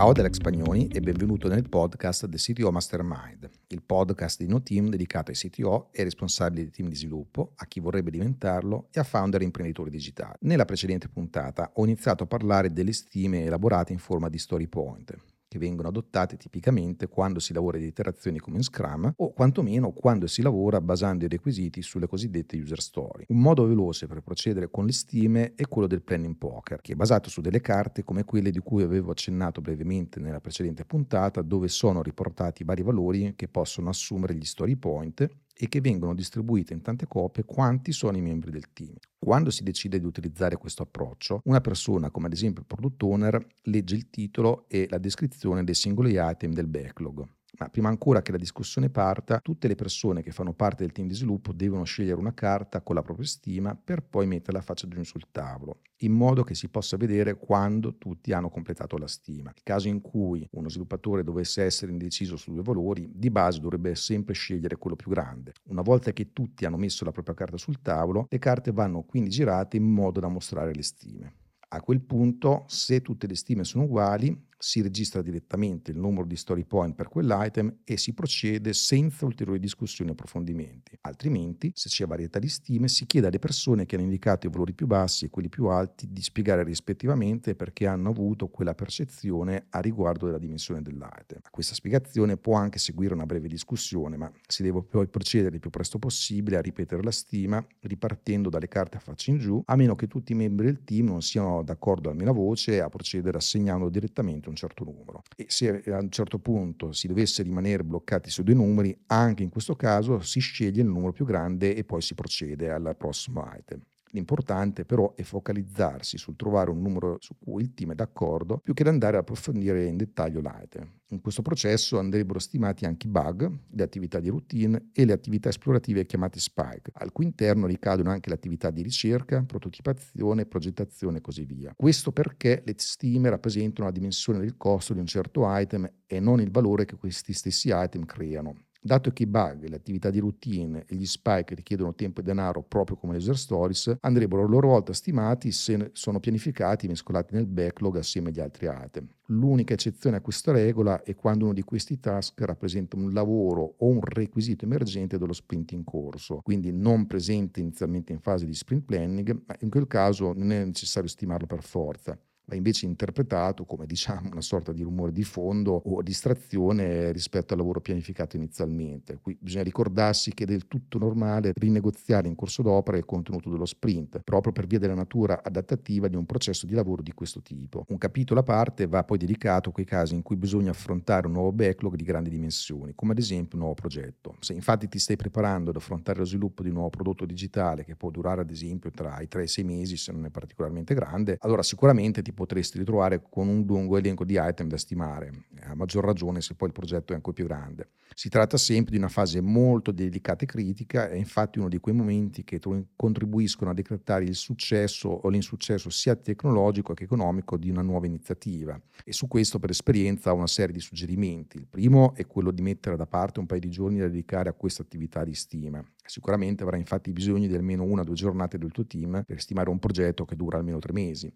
Ciao Alex Pagnoni e benvenuto nel podcast The CTO Mastermind, il podcast di No Team dedicato ai CTO e ai responsabili di team di sviluppo, a chi vorrebbe diventarlo e a founder e imprenditori digitali. Nella precedente puntata ho iniziato a parlare delle stime elaborate in forma di story point, che vengono adottate tipicamente quando si lavora di iterazioni come in Scrum o quantomeno quando si lavora basando i requisiti sulle cosiddette user story. Un modo veloce per procedere con le stime è quello del planning poker, che è basato su delle carte come quelle di cui avevo accennato brevemente nella precedente puntata, dove sono riportati vari valori che possono assumere gli story point e che vengono distribuite in tante copie quanti sono i membri del team. Quando si decide di utilizzare questo approccio, una persona, come ad esempio il product owner, legge il titolo e la descrizione dei singoli item del backlog. Ma prima ancora che la discussione parta, tutte le persone che fanno parte del team di sviluppo devono scegliere una carta con la propria stima per poi metterla a faccia uno sul tavolo, in modo che si possa vedere quando tutti hanno completato la stima. Nel caso in cui uno sviluppatore dovesse essere indeciso su due valori, di base dovrebbe sempre scegliere quello più grande. Una volta che tutti hanno messo la propria carta sul tavolo, le carte vanno quindi girate in modo da mostrare le stime. A quel punto, se tutte le stime sono uguali, si registra direttamente il numero di story point per quell'item e si procede senza ulteriori discussioni o approfondimenti. Altrimenti, se c'è varietà di stime, si chiede alle persone che hanno indicato i valori più bassi e quelli più alti di spiegare rispettivamente perché hanno avuto quella percezione a riguardo della dimensione dell'item. A questa spiegazione può anche seguire una breve discussione, ma si deve poi procedere il più presto possibile a ripetere la stima ripartendo dalle carte a faccia in giù, a meno che tutti i membri del team non siano d'accordo a voce a procedere assegnando direttamente un certo numero. E se a un certo punto si dovesse rimanere bloccati su due numeri, anche in questo caso si sceglie il numero più grande e poi si procede al prossimo item. L'importante però è focalizzarsi sul trovare un numero su cui il team è d'accordo più che andare a approfondire in dettaglio l'item. In questo processo andrebbero stimati anche i bug, le attività di routine e le attività esplorative chiamate spike, al cui interno ricadono anche le attività di ricerca, prototipazione, progettazione e così via. Questo perché le stime rappresentano la dimensione del costo di un certo item e non il valore che questi stessi item creano. Dato che i bug, le attività di routine e gli spike richiedono tempo e denaro proprio come user stories, andrebbero a loro volta stimati se sono pianificati e mescolati nel backlog assieme agli altri item. L'unica eccezione a questa regola è quando uno di questi task rappresenta un lavoro o un requisito emergente dello sprint in corso, quindi non presente inizialmente in fase di sprint planning, ma in quel caso non è necessario stimarlo per forza va invece interpretato come diciamo una sorta di rumore di fondo o distrazione rispetto al lavoro pianificato inizialmente. Qui bisogna ricordarsi che è del tutto normale rinegoziare in corso d'opera il contenuto dello sprint, proprio per via della natura adattativa di un processo di lavoro di questo tipo. Un capitolo a parte va poi dedicato a quei casi in cui bisogna affrontare un nuovo backlog di grandi dimensioni, come ad esempio un nuovo progetto. Se infatti ti stai preparando ad affrontare lo sviluppo di un nuovo prodotto digitale che può durare ad esempio tra i 3 e i 6 mesi se non è particolarmente grande, allora sicuramente ti potresti ritrovare con un lungo elenco di item da stimare, a maggior ragione se poi il progetto è ancora più grande. Si tratta sempre di una fase molto delicata e critica, è infatti uno di quei momenti che contribuiscono a decretare il successo o l'insuccesso sia tecnologico che economico di una nuova iniziativa. E su questo per esperienza ho una serie di suggerimenti. Il primo è quello di mettere da parte un paio di giorni da dedicare a questa attività di stima. Sicuramente avrai infatti bisogno di almeno una o due giornate del tuo team per stimare un progetto che dura almeno tre mesi.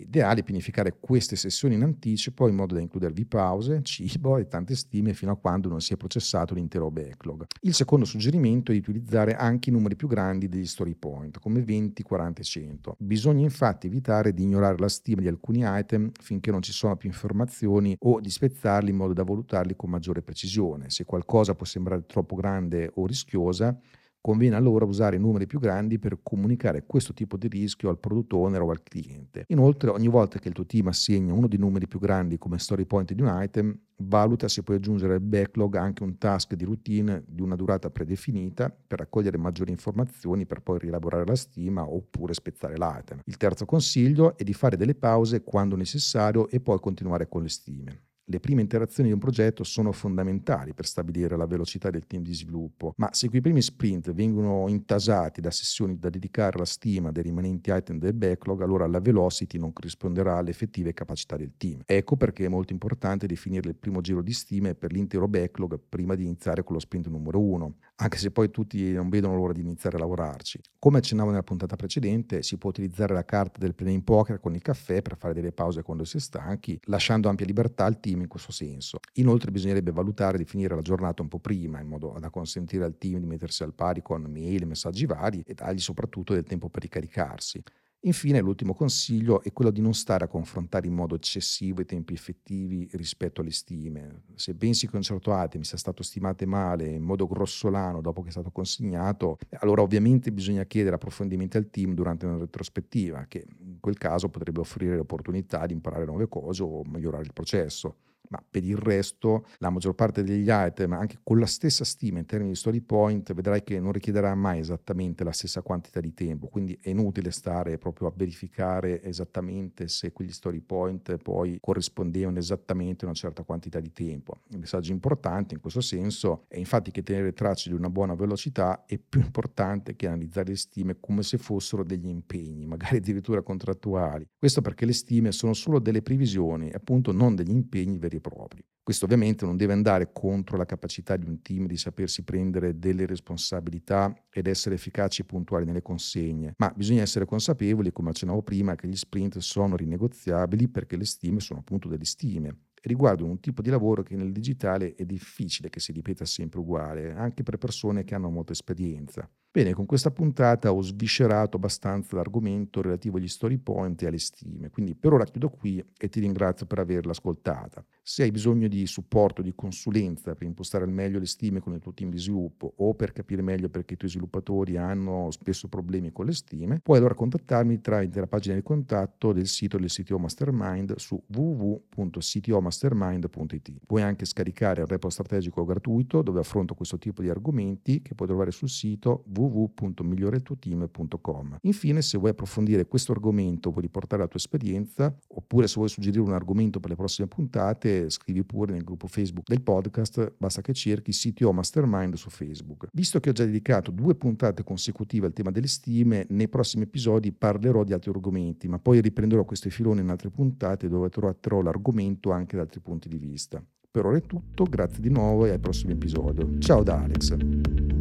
L'ideale è pianificare queste sessioni in anticipo in modo da includervi pause, cibo e tante stime fino a quando non si è processato l'intero backlog. Il secondo suggerimento è di utilizzare anche i numeri più grandi degli story point, come 20, 40 e 100. Bisogna infatti evitare di ignorare la stima di alcuni item finché non ci sono più informazioni o di spezzarli in modo da valutarli con maggiore precisione. Se qualcosa può sembrare troppo grande o rischiosa, Conviene allora usare numeri più grandi per comunicare questo tipo di rischio al product owner o al cliente. Inoltre, ogni volta che il tuo team assegna uno dei numeri più grandi come story point di un item, valuta se puoi aggiungere al backlog anche un task di routine di una durata predefinita per raccogliere maggiori informazioni per poi rielaborare la stima oppure spezzare l'item. Il terzo consiglio è di fare delle pause quando necessario e poi continuare con le stime. Le prime interazioni di un progetto sono fondamentali per stabilire la velocità del team di sviluppo, ma se quei primi sprint vengono intasati da sessioni da dedicare alla stima dei rimanenti item del backlog, allora la velocity non corrisponderà alle effettive capacità del team. Ecco perché è molto importante definire il primo giro di stime per l'intero backlog prima di iniziare con lo sprint numero uno, anche se poi tutti non vedono l'ora di iniziare a lavorarci. Come accennavo nella puntata precedente, si può utilizzare la carta del playing poker con il caffè per fare delle pause quando si è stanchi, lasciando ampia libertà al team in questo senso. Inoltre bisognerebbe valutare di finire la giornata un po' prima, in modo da consentire al team di mettersi al pari con mail e messaggi vari e dargli soprattutto del tempo per ricaricarsi. Infine, l'ultimo consiglio è quello di non stare a confrontare in modo eccessivo i tempi effettivi rispetto alle stime. Se pensi che un certo item sia stato stimato male in modo grossolano dopo che è stato consegnato, allora ovviamente bisogna chiedere approfondimenti al team durante una retrospettiva, che in quel caso potrebbe offrire l'opportunità di imparare nuove cose o migliorare il processo ma per il resto la maggior parte degli item, anche con la stessa stima in termini di story point, vedrai che non richiederà mai esattamente la stessa quantità di tempo, quindi è inutile stare proprio a verificare esattamente se quegli story point poi corrispondevano esattamente a una certa quantità di tempo. Il messaggio importante in questo senso è infatti che tenere traccia di una buona velocità è più importante che analizzare le stime come se fossero degli impegni, magari addirittura contrattuali. Questo perché le stime sono solo delle previsioni, appunto non degli impegni veri e propri. Questo ovviamente non deve andare contro la capacità di un team di sapersi prendere delle responsabilità ed essere efficaci e puntuali nelle consegne, ma bisogna essere consapevoli, come accennavo prima, che gli sprint sono rinegoziabili perché le stime sono appunto delle stime riguardano un tipo di lavoro che nel digitale è difficile che si ripeta sempre uguale, anche per persone che hanno molta esperienza. Bene, con questa puntata ho sviscerato abbastanza l'argomento relativo agli story point e alle stime, quindi per ora chiudo qui e ti ringrazio per averla ascoltata. Se hai bisogno di supporto, di consulenza per impostare al meglio le stime con il tuo team di sviluppo o per capire meglio perché i tuoi sviluppatori hanno spesso problemi con le stime, puoi allora contattarmi tramite la pagina di contatto del sito del CTO Mastermind su www.ctomastermind.it. Puoi anche scaricare il report strategico gratuito dove affronto questo tipo di argomenti che puoi trovare sul sito www www.miglioretuoteam.com. Infine, se vuoi approfondire questo argomento, vuoi riportare la tua esperienza, oppure se vuoi suggerire un argomento per le prossime puntate, scrivi pure nel gruppo Facebook del podcast, basta che cerchi CTO Mastermind su Facebook. Visto che ho già dedicato due puntate consecutive al tema delle stime, nei prossimi episodi parlerò di altri argomenti, ma poi riprenderò questi filoni in altre puntate dove tratterò l'argomento anche da altri punti di vista. Per ora è tutto, grazie di nuovo e al prossimo episodio. Ciao da Alex.